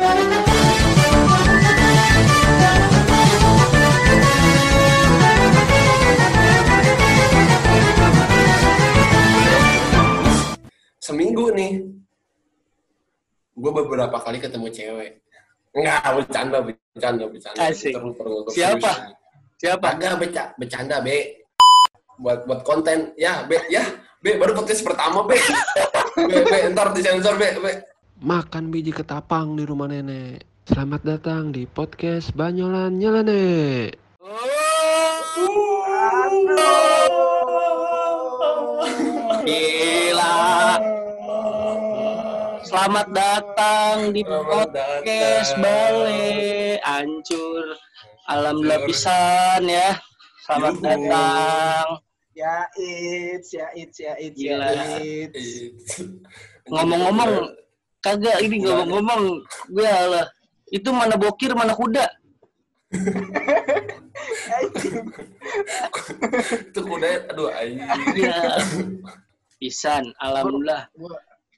Seminggu nih, gue beberapa kali ketemu cewek. Enggak, bercanda, bercanda, bercanda. Asik. Terus perlu ke Siapa? Siapa? Agak beca, bercanda, Be. Buat buat konten. Ya, Be, ya. Be, baru podcast pertama, Be. Be, Be, ntar disensor, Be, Be. Makan biji ketapang di rumah nenek. Selamat datang di podcast Banyolan Nyelene. Gila. Selamat datang di Selamat podcast. Bale Ancur. Alhamdulillah Ancur. pisan ya. Selamat Yuhu. datang. Ya it's, ya it's, ya it's, ya it's. Ngomong-ngomong, kagak ini ngomong-ngomong, gue lah. Itu mana bokir, mana kuda? itu kuda, aduh, aing. Iya. Pisan, alhamdulillah.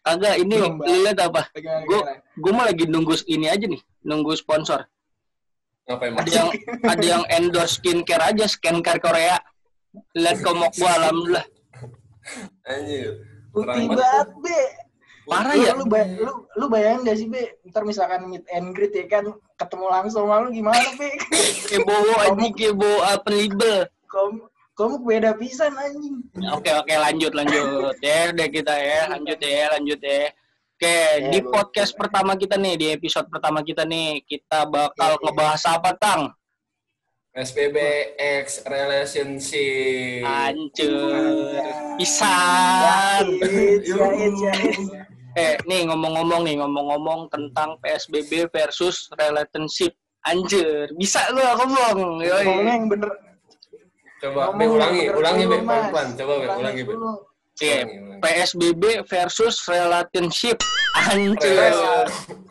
Kagak ini lihat apa? pegang Gua- pegang. Gue mah lagi nunggu ini aja nih, nunggu sponsor. Ngapain, Ada Mas? yang ada yang endorse skincare aja, skincare Korea. Lihat komok gua alhamdulillah. Anjir. Putih banget, Be. Parah Lu- ya? Lu, bay- lu, lu bayangin gak sih, Be? Ntar misalkan meet and greet ya kan, ketemu langsung sama lu gimana, Be? Kayak bawa anjing, kayak bawa penlibel. Kom komuk beda pisan, anjing. Oke oke lanjut lanjut ya udah kita ya lanjut ya lanjut ya. Oke di boleh. podcast pertama kita nih di episode pertama kita nih kita bakal Iya, iya. ngebahas apa tang? SPB X relationship. Hancur Ya pisan. ya it's, ya it's. Eh nih ngomong-ngomong nih ngomong-ngomong tentang PSBB versus relationship. Anjir, bisa lu ngomong. Yoi. Ngomongnya yang bener. Coba, Ngomong Be, ulangi, ulangi, Be, pelan-pelan. Coba, Be, ulangi, Be. Oke, ulangi. PSBB versus relationship. Anjir.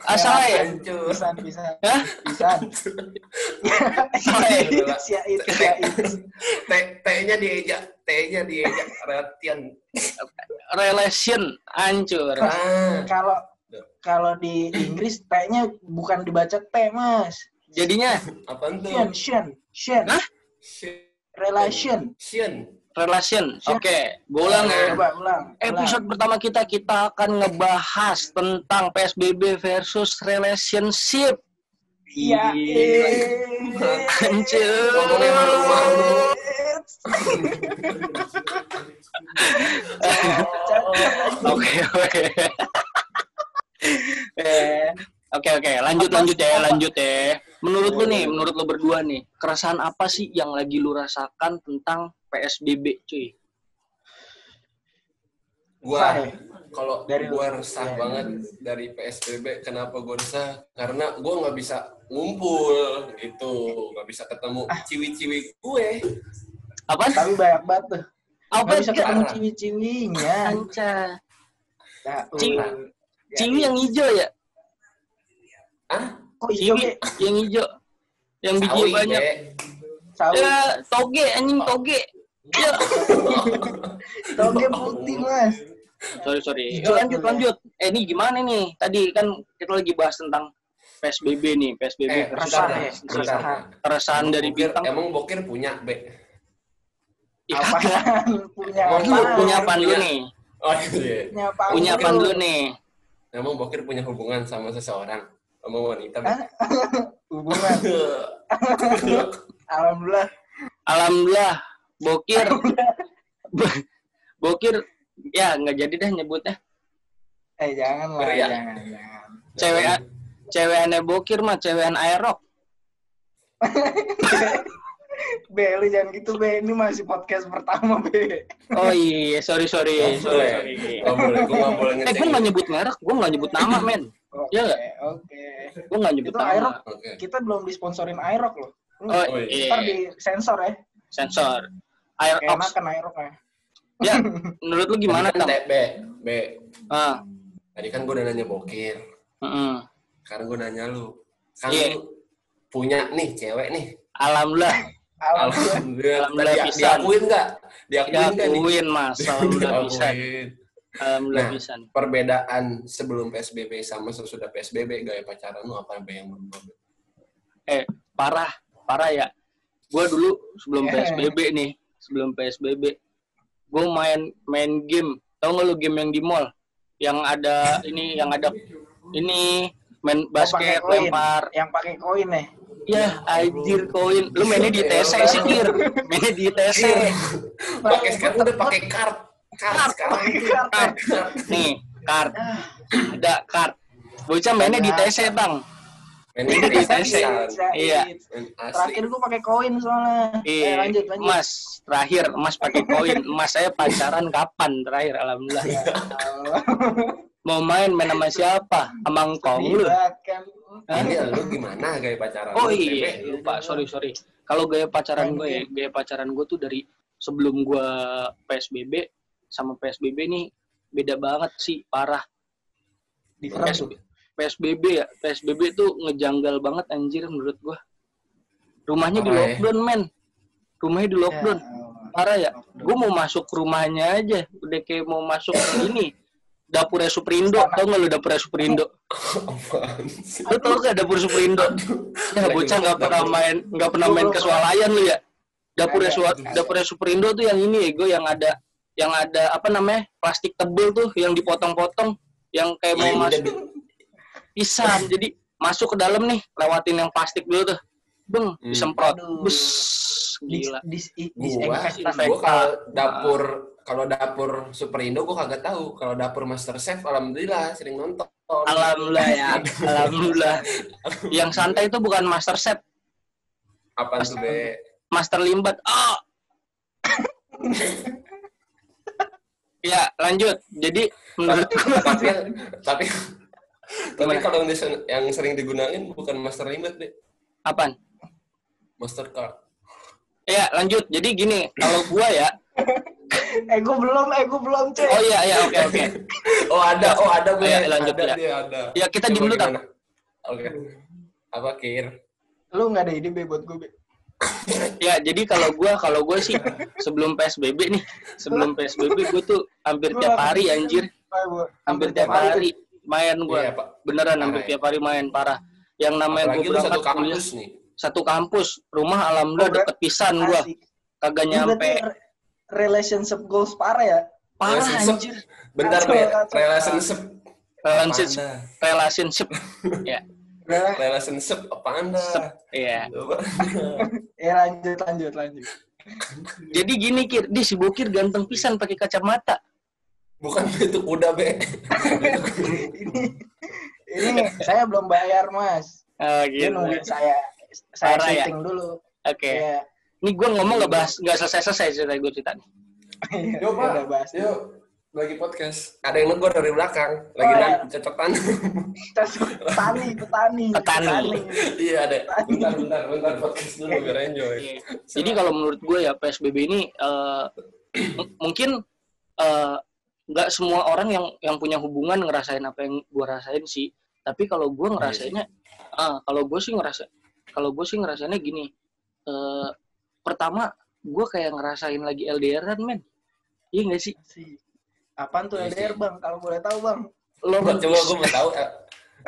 Asal ya? Hancur. Pisan, pisan. Hah? Salah ya? It's, ya it's, ya it's. T- T-nya dieja, T-nya dieja, relation. Relation hancur. Ah, Kalau kalau di Inggris T-nya bukan dibaca T, Mas. Jadinya apaan tuh? Shen, Shen, Shen. Hah? Shen. Relation. Shen. relation. Oke, gue ulang ya. Coba ulang. Episode pertama kita kita akan ngebahas tentang PSBB versus relationship. Iya. Gila. Hancur. Ngomongnya malu-malu. Oke, oke. Eh, Oke oke lanjut lanjut ya lanjut ya. Menurut lu nih, menurut lu berdua nih, keresahan apa sih yang lagi lu rasakan tentang PSBB cuy? Gua, ya? kalau Dari gua resah Iya. banget dari PSBB. Kenapa gua resah? Karena gua nggak bisa ngumpul gitu, nggak bisa ketemu Ah. ciwi-ciwi gue. Apa? Tapi banyak banget tuh. Apa? Bisa ketemu ciwi-ciwinya. Anca. Ciwi. Ya, Ciwi yang hijau ya? Ah, Kok hijau, Ciwi yang hijau. Yang biji banyak. Sawi. Ya, toge anjing toge. Ya. Toge putih, Mas. Sorry sorry. Hijau lanjut lanjut. Eh ini gimana nih? Tadi kan kita lagi bahas tentang PSBB nih, PSBB Eh, keresahan. keresahan dari bintang. Emang bokir punya, Be? Ih, Apaan? Punya apa? punya apa dulu Punya. nih? Oh iya. Punya apa? Punya dulu nih? Emang bokir punya hubungan sama seseorang? Sama wanita? Hubungan. Alhamdulillah. Alhamdulillah, Bokir. Bo- Bokir ya nggak jadi deh nyebutnya. Eh, jangan lah, ya? jangan, jangan. Cewek cewek aneh Bokir mah cewekan aerok. Be, lu jangan gitu, Be. Ini masih podcast pertama, Be. Oh iya, sorry sorry, Nggak sorry, boleh. sorry. Nggak boleh, gue nggak boleh Eh, ngecek. gue nggak nyebut merek, gue nggak nyebut nama, men. Oke, Iya oke. Gue nggak nyebut Itu nama. Oke. Kita belum disponsorin Aerox loh. Lu Oh Oh, iya, Ntar di sensor ya. sensor. Kayak Aerox. makan Aerox ya. Ya, menurut lu gimana, Tadi kan, Tam? Be, Be. Ah, Tadi kan gue udah nanya bokir. mm-mm. Sekarang gue nanya lu. Kan Iya. lu punya nih cewek nih. Alhamdulillah. Alhamdulillah. Alhamdulillah. Pisan. diakuin nggak? Diakuin nggak? Diakuin, Mas. Alhamdulillah bisa. Alhamdulillah Nah. bisa. Perbedaan sebelum PSBB sama sesudah PSBB gaya pacaran lu apa yang berubah? Be? Parah, parah ya. Gue dulu sebelum Yeah. PSBB nih, sebelum PSBB, gue main main game. Tau gak lu game yang di mall? Yang ada ini, yang ada ini main basket, lempar. Yang pakai koin nih. Ya, anjir koin. Lu mainnya di TC sih, Kir. Mainnya di TC. Pakai sekarang udah pakai kart. Kart sekarang Kart. kart. Nih, kart. Ada kart. Bocah mainnya di TC, Bang. Ini di TC. TC. Iya. Terakhir gue pakai koin soalnya. Eh, Iya, lanjut, lanjut. Mas, terakhir Mas pakai koin. Mas saya pacaran kapan terakhir? Alhamdulillah. Allah. Mau main main sama siapa? Sama engkong lu. Kan. Ini lu gimana gaya pacaran? Oh iya, lupa. Sorry, sorry. Kalau gaya pacaran gue, ya, gaya pacaran gue tuh dari sebelum gue PSBB sama PSBB nih beda banget sih, parah. Different tuh. PSBB ya, PSBB tuh ngejanggal banget anjir menurut gue. Rumahnya di Parah ya. lockdown, men. Rumahnya di lockdown. Parah ya. Gue mau masuk rumahnya aja, udah kayak mau masuk ke ini. Dapurnya Superindo, tau gak lu dapurnya Superindo? Lu tau gak dapur Superindo? Ya bocah nggak pernah main nggak pernah main ke swalayan lu ya. Dapurnya Swa- dapurnya Superindo tuh yang ini ego yang ada yang ada apa namanya plastik tebel tuh yang dipotong-potong yang kayak Iya, mau udah masuk pisan jadi masuk ke dalam nih lewatin yang plastik dulu tuh. Beng Hmm. disemprot. Bus Dis, gila. dis, dis, gua disinfektan. gua kalau dapur kalau dapur Superindo gua kagak tahu. Kalau dapur Master Chef alhamdulillah sering nonton. Alhamdulillah ya alhamdulillah. Yang santai itu bukan master chef. Apa tuh be? Master limbat. Ah! Ya lanjut. Jadi menurut tapi tapi tapi Gimana? kalau yang, sering digunain bukan Master Limit be apaan Mastercard Ya, lanjut. Jadi gini, kalau gua ya, Eh, gue belum, eh, gue belum, cuy. oh iya ya, oke oke. oh ada oh ada be Ayo, lanjut, ada ya. dia ada Ya kita diem dulu gimana? oke apa kir Lu nggak ada ide, Be, buat gue, Be. Ya, jadi kalau gua kalau gua sih sebelum PSBB nih, sebelum PSBB gua tuh hampir tiap hari anjir, hampir tiap hari main gua. iya pak Beneran hampir ya. tiap hari main parah. Yang namanya lu berangkat satu kuliah kampus nih satu kampus, rumah alhamdulillah Oh, deket pisan gua, Asik. kagak nyampe. relationship goals parah ya? Parah Relationship. anjir. bentar kacau. relationship Relationship, relationship. ya, relationship apa anda iya. ya lanjut, lanjut, lanjut. Jadi gini Kir, di si Bokir ganteng pisan pakai kacamata. Bukan itu kuda be ini, ini saya belum bayar, Mas. Dia gitu. nungguin saya, saya Parah ya? syuting dulu. Oke. Ya, Ini gue ngomong nggak bahas nggak selesai selesai cerita gue cerita nih. Yuk, Pak. udah bahas. Yuk, lagi podcast. Ada yang negor dari belakang. Lagi Oh, oh, iya. cocotan. Petani, petani. Petani. iya, ada. Bentar, bentar, bentar. Podcast dulu biar enjoy. Iya. Jadi kalau menurut gue ya PSBB ini eh, m- mungkin eh, nggak semua orang yang yang punya hubungan ngerasain apa yang gue rasain sih. Tapi kalau gue ngerasainnya, ah kalau gue sih ngerasa, kalau gue sih ngerasainnya gini. eh, pertama, gue kayak ngerasain lagi LDRan men. Iya nggak sih? Si. Apaan tuh Iya LDR. Bang? Kalau boleh tahu, Bang. Long, Coba, coba gue mau tahu. eh,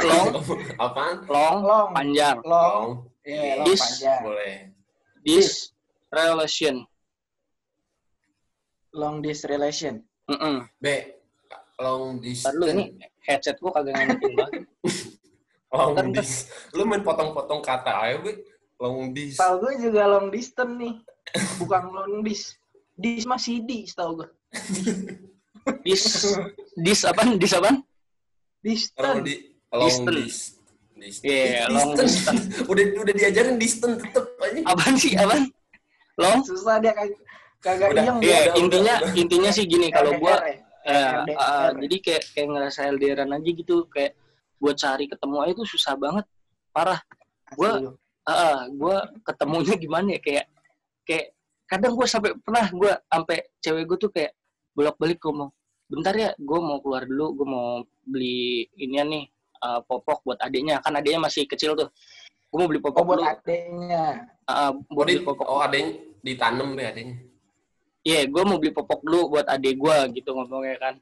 long, Apaan? long, Long. panjang. Long. Iya, long Dis. panjang. boleh. This relation. Long distance relation. Mm-mm. B. Long Ntar lu ini distance. headset gue kagak ngerti banget. Long Ntar, ntar. distance. Lu main potong-potong kata aja, B. Long distance. Tahu gue juga long distance nih. Bukan long dis. Dis mah CD, tahu gue. Dis, dis apa? Dis apa? Long Distance. di long Distance. dis- distance. Iya, long Distance. udah udah diajarin distance tetep aja. Apaan sih? Apaan? Long? Susah dia kagak kagak Udah, Iya, udah, intinya udah. intinya sih gini kalau gua LDR ya. eh, LDR. ah, jadi kayak kayak ngerasa LDRan aja gitu kayak buat cari ketemu aja itu susah banget. Parah. gua-. Ah, gua ketemunya gimana ya kayak kayak kadang gua sampai pernah gua sampai cewek gua tuh kayak bolak-balik ngomong, "Bentar ya, gua mau keluar dulu, gua mau beli inian nih eh, popok buat adiknya. Kan adiknya masih kecil tuh. Gua mau beli Oh, popok buat dulu. adeknya. Ah, Oh, buat di, beli popok. oh adanya ditanam be adanya. Iya, gue mau beli popok dulu buat adik gue gitu ngomongnya kan.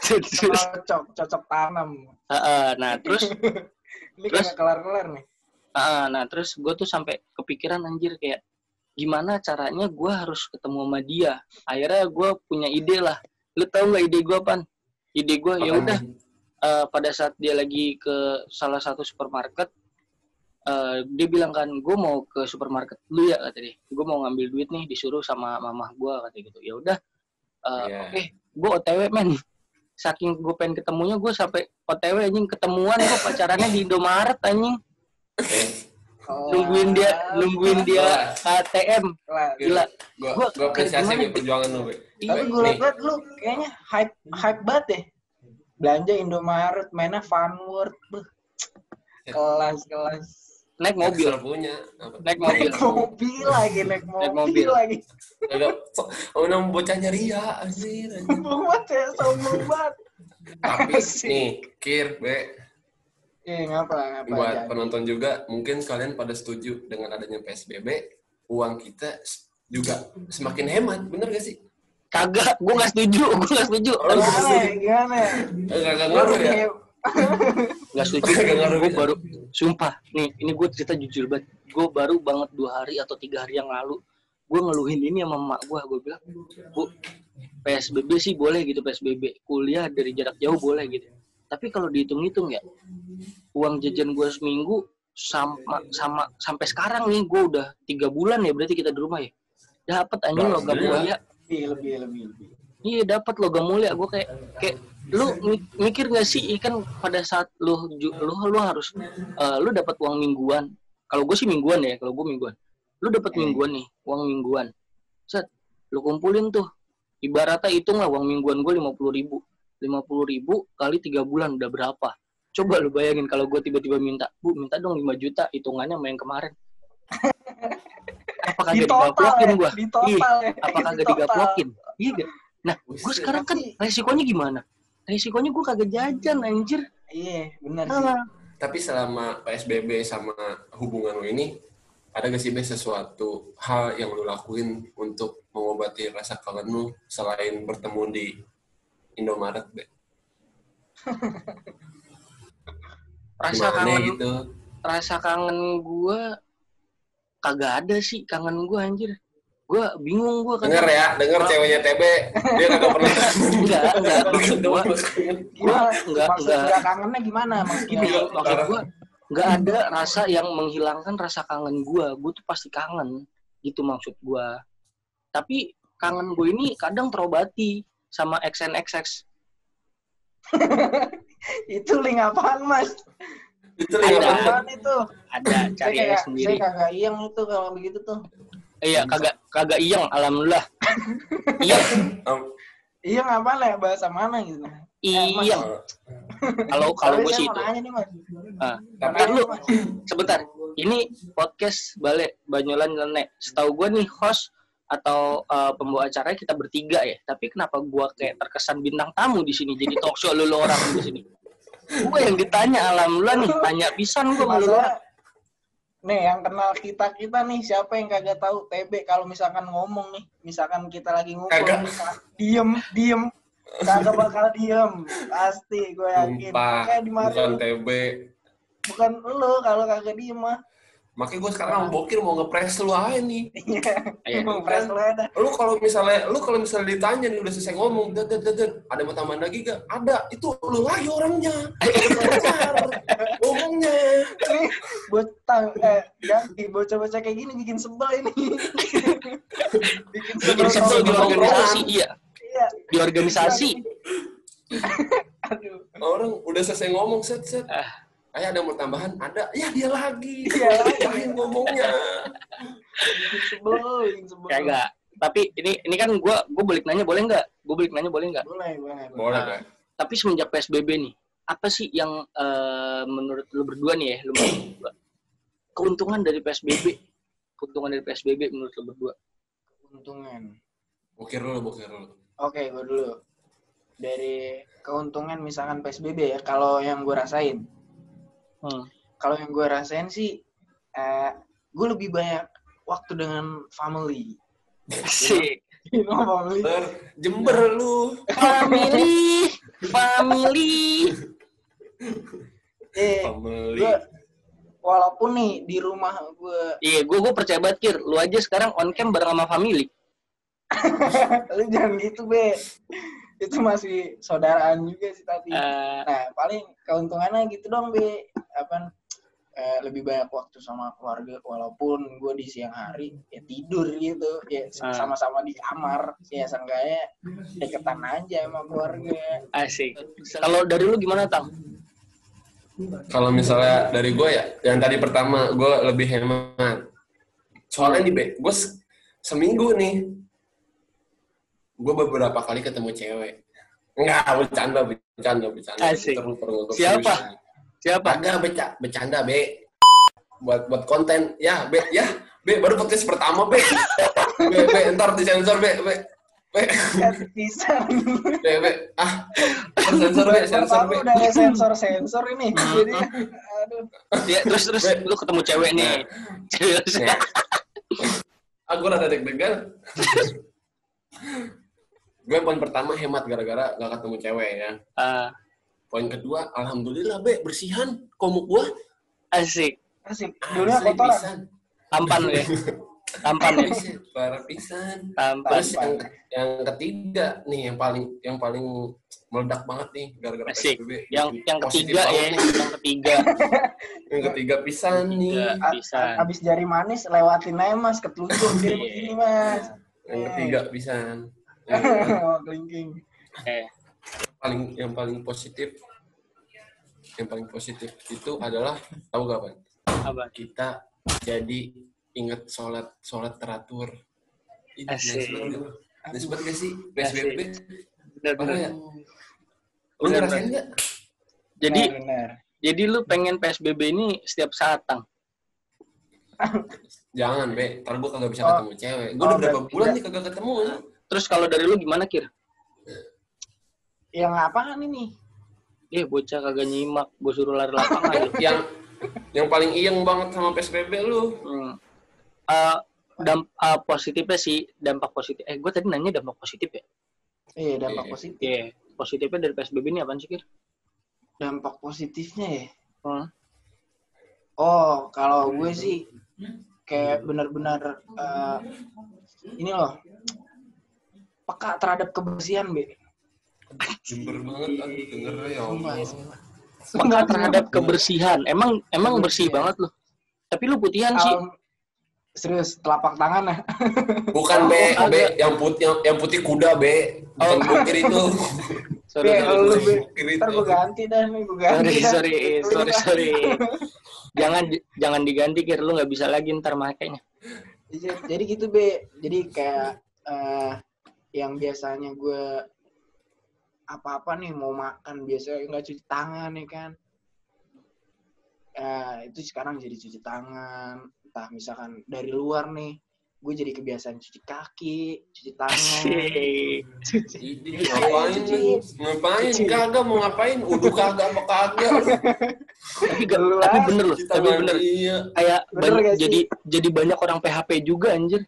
Terus Cocok, cocok tanam. Heeh, nah terus Ini Terus? kayak kelar-kelar nih. Ah, nah terus gue tuh sampai kepikiran anjir kayak gimana caranya gue harus ketemu sama dia. Akhirnya gue punya ide lah. Lu tau nggak ide gue pan? Ide gue ya udah eh, pada saat dia lagi ke salah satu supermarket, eh, dia bilang kan gue mau ke supermarket dulu ya kata dia. Gue mau ngambil duit nih disuruh sama mamah gue kata gitu. Ya udah, eh, Iya. oke, gue otw men. Saking gue pengen ketemunya gue sampai otw anjing ketemuan gue pacarannya di Indomaret anjing Oh, nungguin dia nungguin dia. KTM gila Gua, Gua- gua apresiasi nih perjuangan lu, Be. Tapi Iya, gue Nih. liat lu kayaknya hype hype banget deh. Belanja Indomaret, mainnya Funword. Beuh. Kelas, kelas. Naik mobil punya. Apa? naik mobil Naik mobil lagi, naik mobil, Naik mobil. lagi. Oh, nama bocahnya ria, anjir. Sombong banget ya, sombong banget. Tapi nih, Kir, Be, Eh, ngapa, ngapa. buat penonton juga, mungkin kalian pada setuju dengan adanya PSBB, uang kita juga semakin hemat, bener gak sih? kagak gue nggak setuju gue nggak setuju Oh, Gimana, ya, gimana? Gak ngaruh ya? Nggak setuju ngaruh gue baru sumpah nih ini gue cerita jujur banget. Gue baru banget dua hari atau tiga hari yang lalu gue ngeluhin ini sama emak gue gue bilang bu PSBB sih boleh gitu PSBB kuliah dari jarak jauh boleh gitu. Tapi kalau dihitung-hitung ya uang jajan gue seminggu sama sama sampai sekarang nih gue udah tiga bulan ya berarti kita di rumah ya. Dapat anjing logam juga. mulia. Lebih, lebih, lebih, lebih. Iya dapat logam mulia. Gue kayak kayak lu mi- mikir gak sih ikan pada saat lu lu lu harus eh, lu dapat uang mingguan. Kalau gue sih mingguan ya. Kalau gue mingguan. Lu dapat Hmm. mingguan nih, uang mingguan. Set, lu kumpulin tuh. Ibaratnya hitung lah uang mingguan gue lima puluh ribu. Lima puluh ribu kali tiga bulan udah berapa? Coba lu bayangin kalau gue tiba-tiba minta, bu minta dong 5 juta hitungannya sama yang kemarin. Apa Di kagak total digaplokin ya, total ya. Apa Di kagak total. digaplokin? Iya gak? Nah, gue sekarang kan resikonya gimana? Resikonya gue kagak jajan anjir. Iya, benar sih. Ah, Tapi selama PSBB sama hubungan lu ini, ada gak sih Be sesuatu hal yang lu lakuin untuk mengobati rasa kangen lu selain bertemu di Indomaret, Be? rasa Gimana kangen gitu? rasa kangen gue kagak ada sih kangen gue anjir. Gue bingung gue kan. Denger ya, denger ceweknya TB, dia kagak pernah. Enggak, enggak. Maksud gue, enggak, Maksud enggak. enggak kangennya gimana maksudnya? Gini, maksud gue nggak ada rasa yang menghilangkan rasa kangen gue. Gue tuh pasti kangen. Gitu maksud gue. Tapi kangen gue ini kadang terobati sama XNXX. Itu link apaan, Mas? Itu Ada. link apa? Apaan itu? Ada Saya cari aja kayak, sendiri. saya kagak iyang itu kalau begitu tuh. Iya, kagak kagak iyeng, alhamdulillah. Iya, Am- Iyang apaan ya? Bahasa mana gitu? iyeng. Kalau kalau gue sih itu. nih. Ah, Ntar lu, sebentar. Ini podcast balik Banyolan Nyeleneh. Setahu gue nih host atau uh, pembawa acaranya kita bertiga ya. Tapi kenapa gue kayak terkesan bintang tamu di sini jadi talk show lu orang di sini. Gue yang ditanya alhamdulillah nih tanya pisan gue malu Masalah, nih yang kenal kita kita nih siapa yang kagak tahu TB kalau misalkan ngomong nih misalkan kita lagi ngumpul diem diem kagak bakal diem pasti gue yakin Sumpah, kayak di bukan TB. bukan lu kalau kagak diem mah Makanya gue sekarang mau bokir mau ngepres lu aja nih. iya Iya. Emang press lu ada Lu kalau misalnya lu kalau misalnya ditanya nih udah selesai ngomong, "Dad, dad, dad, dad, ada mau tambahan lagi gak? Ada. Itu lu lagi orangnya. Ngomongnya. ini buat tang eh ganti bocah-bocah kayak gini bikin sebel ini bikin bikin sebel sebel di sebel organisasi iya iya di organisasi aduh Orang udah selesai ngomong set set. Ah. Ayah ada mau tambahan? Ada. Ya dia lagi. Iya lagi. Ngomongnya. bikin sebel bikin sebel tapi ini ini kan gue gue balik nanya boleh nggak gue balik nanya boleh nggak boleh boleh Boleh Nah, kan? tapi semenjak PSBB nih, apa sih yang eh, menurut lu berdua nih ya, lu berdua, keuntungan dari PSBB? Keuntungan dari PSBB menurut lu berdua? keuntungan Bokir dulu, bokir dulu. Oke, gue dulu. Dari keuntungan misalkan PSBB ya, kalau yang gue rasain. Hmm. Kalau yang gue rasain sih, eh, gue lebih banyak waktu dengan family. Sih. Innova Family. Jember, Jember lu. family family Eh, Family. gue walaupun nih di rumah gue iya gue gue percaya banget kir. Lu aja sekarang on cam bareng sama family. Lu jangan gitu be. Itu masih saudaraan juga sih tapi. Eh, nah paling keuntungannya gitu dong be. Apa eh, lebih banyak waktu sama keluarga walaupun gue di siang hari ya tidur gitu. Ya Ah. sama-sama di kamar ya seenggaknya deketan aja sama keluarga. Asik. Kalau dari lu gimana tang Kalau misalnya dari gue ya, yang tadi pertama gue lebih hemat. Soalnya nih, Be, gue se- seminggu nih, gue beberapa kali ketemu cewek. Enggak, bercanda, bercanda, bercanda. Asik. Terus Siapa? siapa Kagak, beca, bercanda, Be. Buat buat konten. Ya, Be, ya. Be, baru podcast pertama, Be. Be, Be, ntar disensor, Be, Be. Be, bisa. Be, Be. Ah, sensor, Be, sensor, Be. udah ada sensor sensor ini. Jadi aduh. Ya terus terus. Be. lu ketemu cewek nih. Terus Nah. Ah, gue rada deg-degan. gue poin pertama hemat gara-gara gak ketemu cewek ya. Ah, Poin kedua, alhamdulillah be bersihan. Komuk gue. asik. Asik. Dulunya kotoran. tampan lu ya tampan ya Para pisan. tampan Terus yang, yang ketiga nih yang paling yang paling meledak banget nih gara-gara. PSBB. yang yang Positif ketiga ya nih. yang ketiga Yang ketiga pisan nih. A- abis jari manis lewatin aja mas ketelunjuk jadi Iya. begini mas Yang ketiga pisan. Yang oh, kelingking eh paling yang paling positif yang paling positif itu adalah tahu gak apa kita jadi inget sholat sholat teratur. Ini Asik. nice banget. Gak sih PSBB? benar ya? Lu Bener, ngerasain nggak? jadi benar. jadi lu pengen psbb ini setiap saat tang Jangan, Be. Ntar gue kagak bisa Oh. ketemu cewek. Gue Oh, udah berapa bulan nih kagak ketemu. terus kalau dari lu gimana kir yang apaan ini eh bocah kagak nyimak gue suruh lari lapangan yang yang paling iyeng banget sama PSBB lu. Hmm. Eh, damp eh, positifnya sih dampak positif eh gue tadi nanya dampak positif ya iya dampak Iya. positif Iya, positifnya dari PSBB ini apaan sih, Kir? dampak positifnya ya Hmm. oh kalau gue sih kayak benar-benar eh, ini loh peka terhadap kebersihan be Jember banget, aduh denger ya Sumpah. Allah. Peka terhadap kebersihan. Emang emang bersih banget loh. Tapi lu putihan sih. Serius telapak tangan ya Bukan B, Oh, B yang putih yang, yang putih kuda B, bukan Oh. bukir itu. Sorry, sorry, lu bukir ntar gue ganti dah nih gue ganti sorry, sorry, sorry, sorry. Jangan jangan diganti, Kir. Lu nggak bisa lagi ntar makainya. Jadi, jadi gitu be jadi kayak eh yang biasanya gue apa-apa nih mau makan biasanya nggak cuci tangan ya kan ya itu sekarang jadi cuci tangan entah misalkan dari luar nih gue jadi kebiasaan cuci kaki cuci tangan Asik. cuci ngapain? Cuci. Ngapain? Kagak mau ngapain? Udah kagak apa kagak. Tapi, tapi bener loh, Cuci tapi bener. Iya. Kayak Bener banyak, jadi jadi banyak orang PHP juga anjir.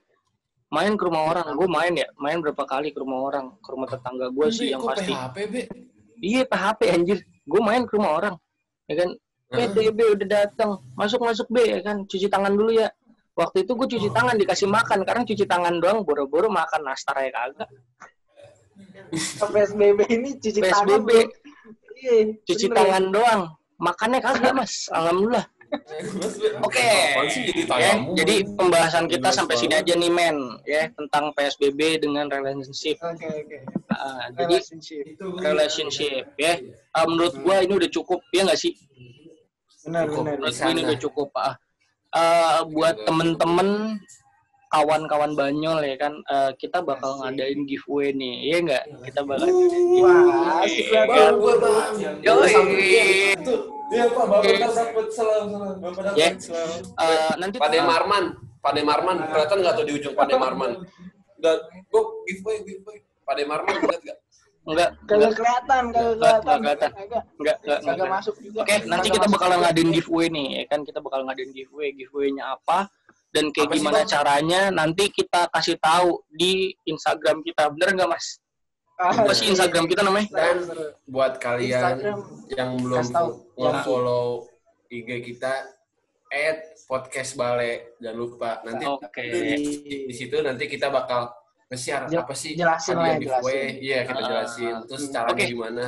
Main ke rumah orang, gue main ya, main berapa kali ke rumah orang, ke rumah tetangga gue sih yang kok pasti. PHP, Be? Iya PHP anjir. Gue main ke rumah orang. Ya kan. Eh Hah? DB udah datang. Masuk masuk B ya kan. Cuci tangan dulu ya. Waktu itu gue cuci Oh. tangan dikasih makan. Karena cuci tangan doang boro-boro makan nastar ya kagak. PSBB ini cuci tangan PSBB iya cuci bener. tangan doang. Makannya kagak mas. Alhamdulillah. Oke. Jadi Ya, jadi pembahasan kita sampai sini aja nih men. Ya tentang PSBB dengan relationship. oke oke Ah, jadi relationship relationship ya. Ah, menurut gua ini udah cukup ya nggak sih? Benar Cukup. benar menurut gue ini udah cukup ah Eh, buat Udah temen-temen kawan-kawan banyol ya kan eh, kita bakal ngadain giveaway nih ya enggak kita bakal wah asik Iya. gua bang. Yoi. Itu. Iya, Pak. Bapak sambut salam, salam. Bapak dapat Ya. salam. Eh, nanti Pade Marman. Pade Marman. Kelihatan nggak tuh di ujung Pade Marman? Nggak. Gue giveaway, giveaway. Pade Marman lihat nggak? Enggak kagak kelihatan kagak Nggak, kelihatan nggak kelihatan. Kagak- enggak enggak, kagak enggak. masuk juga Oke, nanti Kagak kita juga. ngadain giveaway nih, ya kan kita bakal ngadain giveaway. Giveaway-nya apa? dan kayak Apa sih, gimana Bang? caranya nanti kita kasih tahu di Instagram kita. Bener nggak Mas? Ah, Apa sih Instagram kita namanya? Dan buat kalian Instagram yang belum tahu. nge-follow IG kita at podcast bale jangan lupa nanti Oke. di, di situ nanti kita bakal nge-share Jel- apa sih jelasin lah, giveaway jelasin. iya kita Ah. jelasin terus caranya Oke. gimana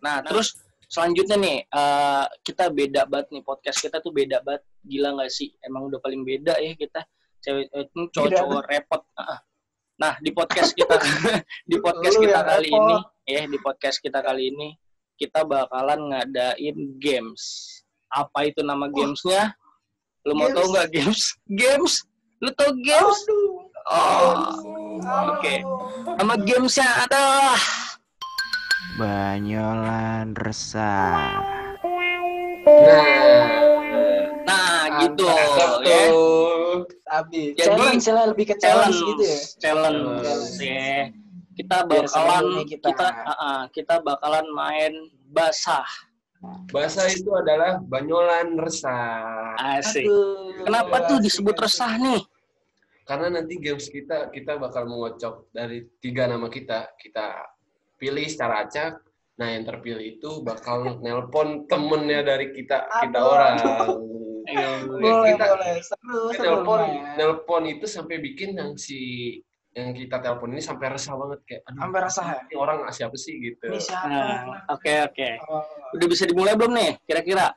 Nah, terus selanjutnya nih, eh, kita beda banget nih podcast kita tuh beda banget. Gila nggak sih? Emang udah paling beda ya kita. Cewek eh, ini cowok-cowok repot. Ah. Nah, di podcast kita di podcast Lu kita yang kali repot. ini, ya di podcast kita kali ini kita bakalan ngadain games. Apa itu nama gamesnya? Lu mau Games. tahu nggak games? Games? Lu tau games? Aduh. Oh, oke. Nama gamesnya adalah Banyolan resah. nah Nah, gitu ya. tuh. Habis. Jadi, challenge lebih ke challenge, gitu ya. challenge Challenge. ya. kita bakalan kita kita. ah, ah, kita bakalan main basah bahasa itu adalah banyolan resah asik Aduh. kenapa tuh Asik, disebut resah nih karena nanti games kita kita bakal mengocok dari tiga nama kita kita pilih secara acak nah yang terpilih itu bakal nelpon temennya dari kita kita Aduh, orang Ayo, Boleh, kita- boleh. Seru, Kita seru. nelpon nelpon itu sampai bikin yang si yang kita telepon ini sampai resah banget kayak aduh Sampai resah ya? ini orang siapa sih gitu nah oke oke Oh. udah bisa dimulai belum nih kira-kira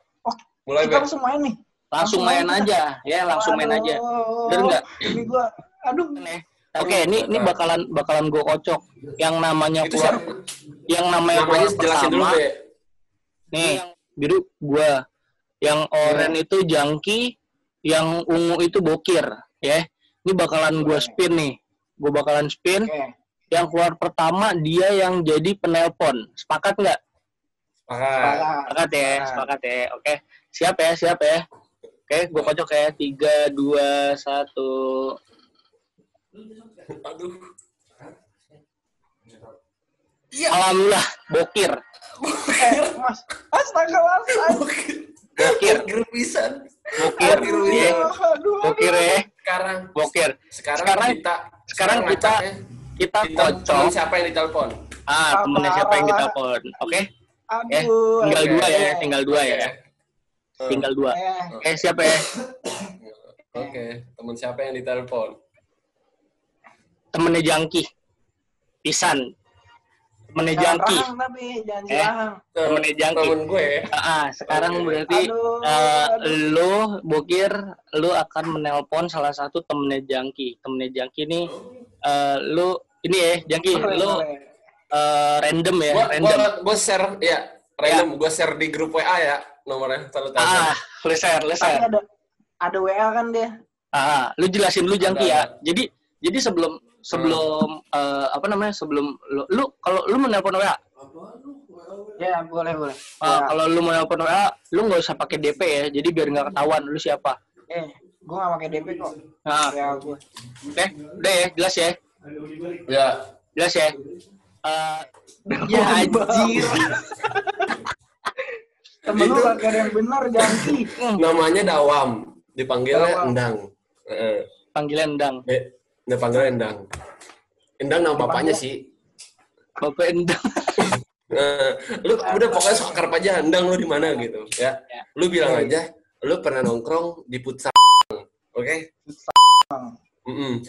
mulai Kita langsung main nih. Langsung main aja ya langsung main aja. Bener nggak? Ini gua, aduh. oke ini ini bakalan bakalan gue kocok yang namanya itu keluar siapa? yang namanya, keluar jelasin dulu pertama Be. nih biru gua. Yang oranye itu jangki yang ungu itu bokir ya. Ini bakalan gua spin nih. Gua bakalan spin. Oke. yang keluar pertama dia yang jadi penelpon. Sepakat nggak? Ah, sepakat. Ya Sepakat. sepakat ya. Oke. Siap ya siap ya oke gua kocok ya tiga dua satu. Aduh. Alhamdulillah bokir. Eh, Mas. Astagfirullahaladzim. bokir. Grup pisan bokir. Aduh, ya Aduh, aduh. bokir ya. Sekarang bokir. sekarang, Sekarang- kita sekarang kita kita kocok. Siapa yang ditelepon? Ah temennya siapa yang ditelepon. Oke? Aduh. tinggal Oke. dua ya tinggal dua ya. Eh, tinggal dua. Eh, eh. Siapa ya? Oke temen siapa yang ditelepon? Temennya jangki. Pisan temennya jangan jangki. rahang tapi jangan Eh. temennya jangki. temen gue. Ah ah, sekarang Oke. berarti Aduh, eh, aduh. lo bokir lo akan menelpon salah satu temennya jangki. Temennya jangki nih eh, lo ini ya jangki lo eh, random ya gua, random. gua, gua share ya random. Gua share di grup WA ya nomornya tahu ah lu share lu Tapi share ada ada WA kan dia. Ah, lu jelasin dulu Jangki ya. Jadi jadi sebelum sebelum eh, apa namanya sebelum lu, lu kalau lu menelpon WA, Ya, boleh, boleh. ah, Ya. kalau lu menelpon WA, lu nggak usah pakai DP ya. Jadi biar nggak ketahuan lu siapa. Eh, gua gak pakai DP kok. Nah, Ya, gua. oke, udah ya, jelas ya, ya jelas ya. Eh, Ya, anjir. Temen lu kagak ada yang benar, Jangki. namanya Dawam dipanggilnya Dawam. Endang Heeh. Panggilan Endang. Eh, dia panggilnya Endang Endang nama bapaknya sih Bapak Endang. Nah, lu udah pokoknya sok akrab aja Endang lu di mana gitu ya. Ya. Lu bilang aja lu pernah nongkrong di Putsal. Oke? Mm-mm.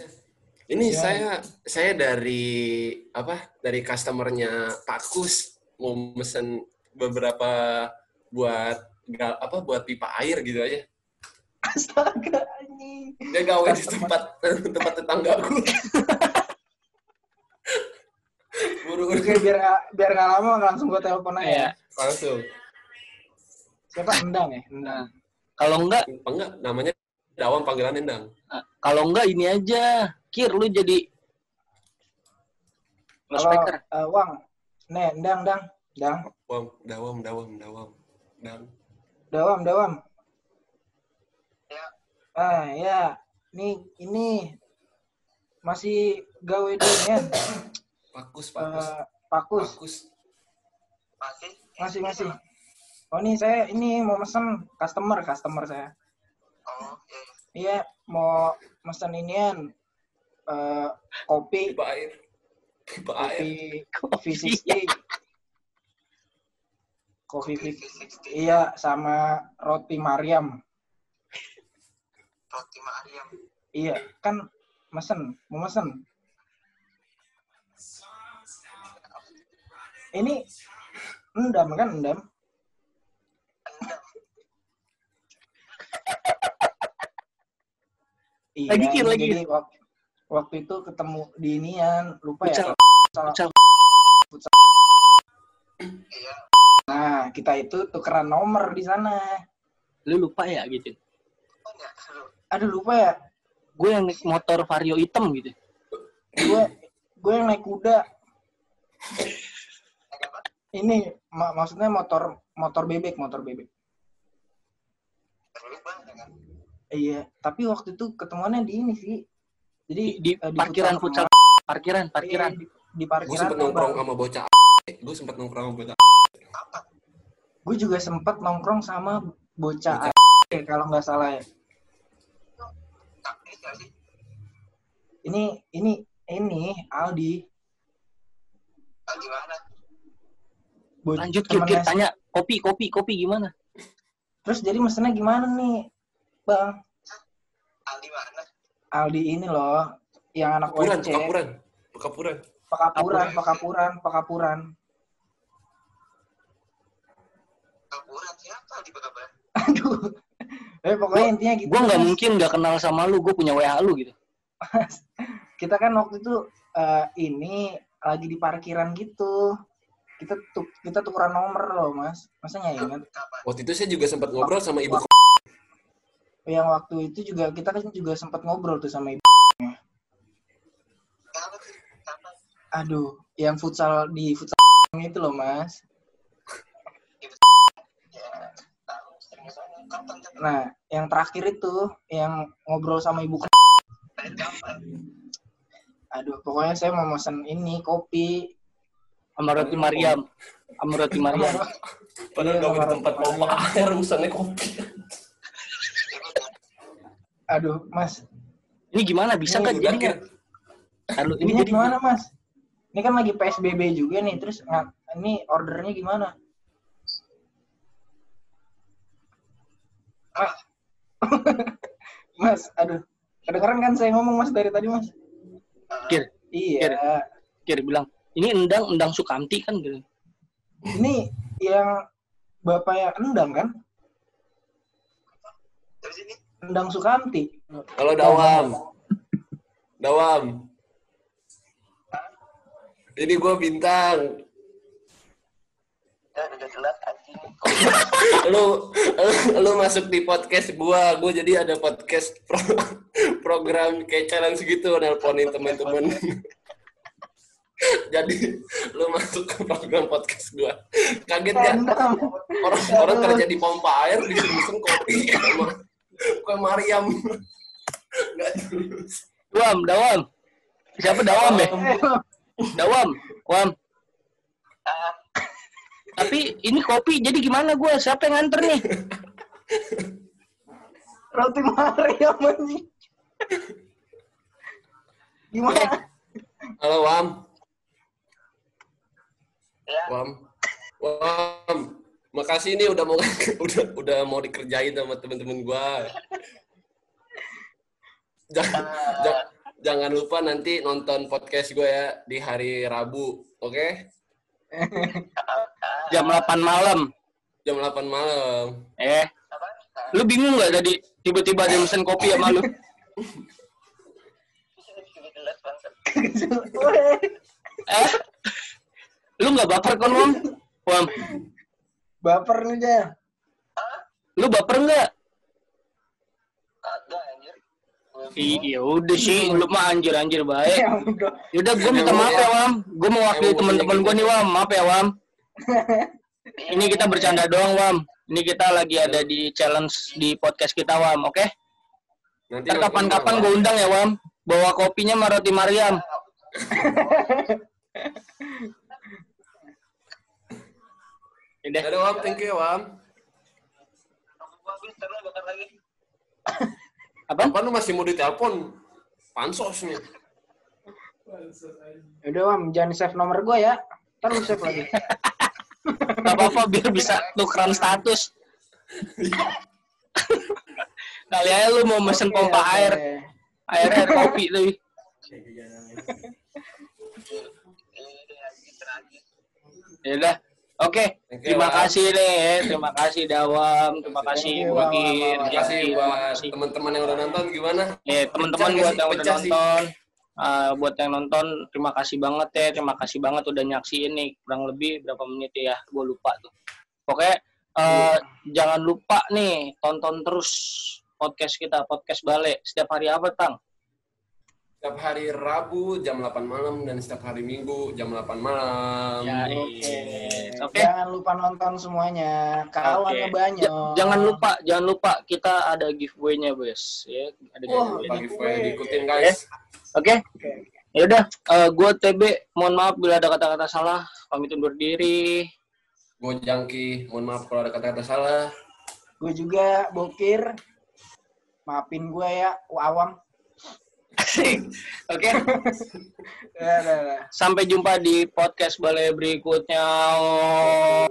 Ini Ya. saya saya dari apa? Dari customernya Pak Kus mau mesen beberapa buat ga- apa buat pipa air gitu aja. Astaga, anjing. Dia gawe di tempat tempat tetanggaku. Buru-buru Oke, biar biar gak lama langsung gua telepon aja. Ya. langsung. Siapa? Endang ya? Endang. Kalau enggak, Apa enggak namanya Dawam panggilan Endang. eh, kalau enggak ini aja. Kir lu jadi Kalau speaker. eh, Wang, nih, Endang, Dang. Dang. Dawam, dawam, dawam, dawam. Dang. Dawam, dawam. Ah, ya. Nih, ini masih gawe durian. Pakus, pakus. Eh, Pakus. Pakus. Masih, masih. Oh, nih saya ini mau mesen customer, customer saya. Iya, mau mesen inian eh, kopi, Pipa air. Pipa air. kopi, kopi 60. Kopi 50. Iya, sama roti Mariam. Roti Mariam. Iya, kan mesen, mau mesen. Ini endam kan endam? Iya, Lagi, Kir, lagi. jadi waktu, waktu itu ketemu di inian, lupa ya. Futsal. Futsal. Iya. Nah, kita itu tukeran nomor di sana. Lu lupa ya gitu. Aduh, lupa ya. Gue yang naik motor vario hitam gitu. Gue gue yang naik kuda. Ini ma- maksudnya motor motor bebek, motor bebek. Kan? Iya, tapi waktu itu ketemuannya di ini sih. Jadi Di, di eh, parkiran futsal. Parkiran, parkiran. Iya, di, di Gue parkiran. sempet nongkrong sama bocah. Gue sempet nongkrong sama bocah. Gue juga sempet nongkrong sama bocah Bocah. A- kalau nggak salah ya. Ini ini ini Aldi. Gimana? Bo- Lanjut temennya- tanya kopi, kopi, kopi gimana? Terus jadi mesennya gimana nih, Bang? Aldi mana? Aldi ini loh, yang anak Pekapuran, WC. pekapuran. Pekapuran. Pekapuran, pekapuran, pekapuran. Kaburan siapa Bakaban? Aduh. Eh pokoknya intinya gitu. Gue nggak mungkin nggak kenal sama lu. Gue punya WA lu gitu. Kita kan waktu itu eh, ini lagi di parkiran gitu. Kita tuh kita tukeran nomor loh, Mas. Masa nggak ingat? Kapan? Waktu itu saya juga sempat ngobrol sama ibu. Yang waktu itu juga kita kan juga sempat ngobrol tuh sama ibu. Aduh, yang futsal di futsal itu loh, Mas. Ya, tahu sering ke sana. Kapan? Kapan? Nah, yang terakhir itu yang ngobrol sama ibu. Kapan? Aduh, pokoknya saya mau mesen ini kopi. Sama roti Mariam. Sama roti Mariam. Padahal Iya, di tempat pompa air, kopi. Aduh, Mas. Ini gimana? Bisa kan jadi nggak? Lalu ini Ini jadi gimana, Mas? Ini kan lagi PSBB juga nih, terus ini ordernya gimana? Ah. mas, aduh. Kedengeran kan saya ngomong Mas dari tadi, Mas? Kir, Iya. Kir bilang, ini endang, endang Sukamti kan gitu. Ini yang Bapak yang endang kan? Dari sini? Endang Sukamti. Kalau Dawam. Dawam. Ini gue bintang. Ya, udah jelas anjing. lu, lu lu masuk di podcast gua gua jadi ada podcast pro- program kayak challenge gitu nelponin teman-teman jadi lu masuk ke program podcast gua kaget ya Endang. orang orang kerja di pompa air disuruh mesen kopi kue Mariam nggak. Dawam, Dawam. Siapa Dawam ya? Dawam, Wam. Tapi ini kopi, jadi gimana gue? Siapa yang nganter nih? Roti Mariam anjing. Gimana? halo Wam Ya. Wam Wam makasih nih udah mau udah udah mau dikerjain sama temen-temen gua jangan, ja- jangan lupa nanti nonton podcast gue ya di hari Rabu oke Jam 8 malam. jam 8 malam Eh, lu bingung nggak tadi tiba-tiba ada mesen kopi sama lu? Eh? Lu nggak baper kan, Wam? Wam, Baper nih dia. lu baper nggak? Ada anjir. Iya udah sih, lu mah anjir-anjir baik. Ya udah. Yaudah, gue minta maaf ya, Wam. Gue mewakili Emang teman-teman gue nih, Wam. Maaf ya, Wam. Ini kita bercanda doang, Wam. Ini kita lagi ada di challenge di podcast kita, Wam. Oke? nanti Ntar kapan-kapan gue undang ya, Wam. Bawa kopinya sama roti Mariam. Udah. ada Wam thank you Wam Aku habis terus bakar lagi. Apa? Apa lu masih mau ditelepon? Pansos nih. Udah, Mam, jangan save nomor gue ya. Ntar lu save lagi. Gak apa-apa biar bisa tukeran status. Kali aja lu mau mesen Oke, pompa oke. air, air air kopi tuh. Ya udah. Oke, you, terima kasih nih, terima kasih Dawam, terima kasih Bukir. Terima kasih buat teman-teman yang udah nonton. Gimana? Ya, teman-teman Pecah buat yang udah nonton, eh, buat yang nonton, terima kasih banget ya, terima kasih banget udah nyaksiin nih, kurang lebih berapa menit ya, gue lupa tuh. Pokoknya eh, jangan lupa nih, tonton terus podcast kita, podcast Bale. Setiap hari apa, Tang? Setiap hari Rabu jam 8 malam dan setiap hari Minggu jam 8 malam. Ya, Oke. Oke. Jangan lupa nonton semuanya. Kawannya Oke. banyak. Ja- jangan lupa, jangan lupa kita ada giveaway-nya, Bos. Ya, ada Wah, giveaway. Giveaway. diikutin guys. Oke. Oke. Ya udah, gue TB, mohon maaf bila ada kata-kata salah, pamit undur diri. Gue Jangki, mohon maaf kalau ada kata-kata salah. Gue juga Bokir. Maafin gue ya, awam. Oke. Sampai jumpa di podcast balai berikutnya. Oh.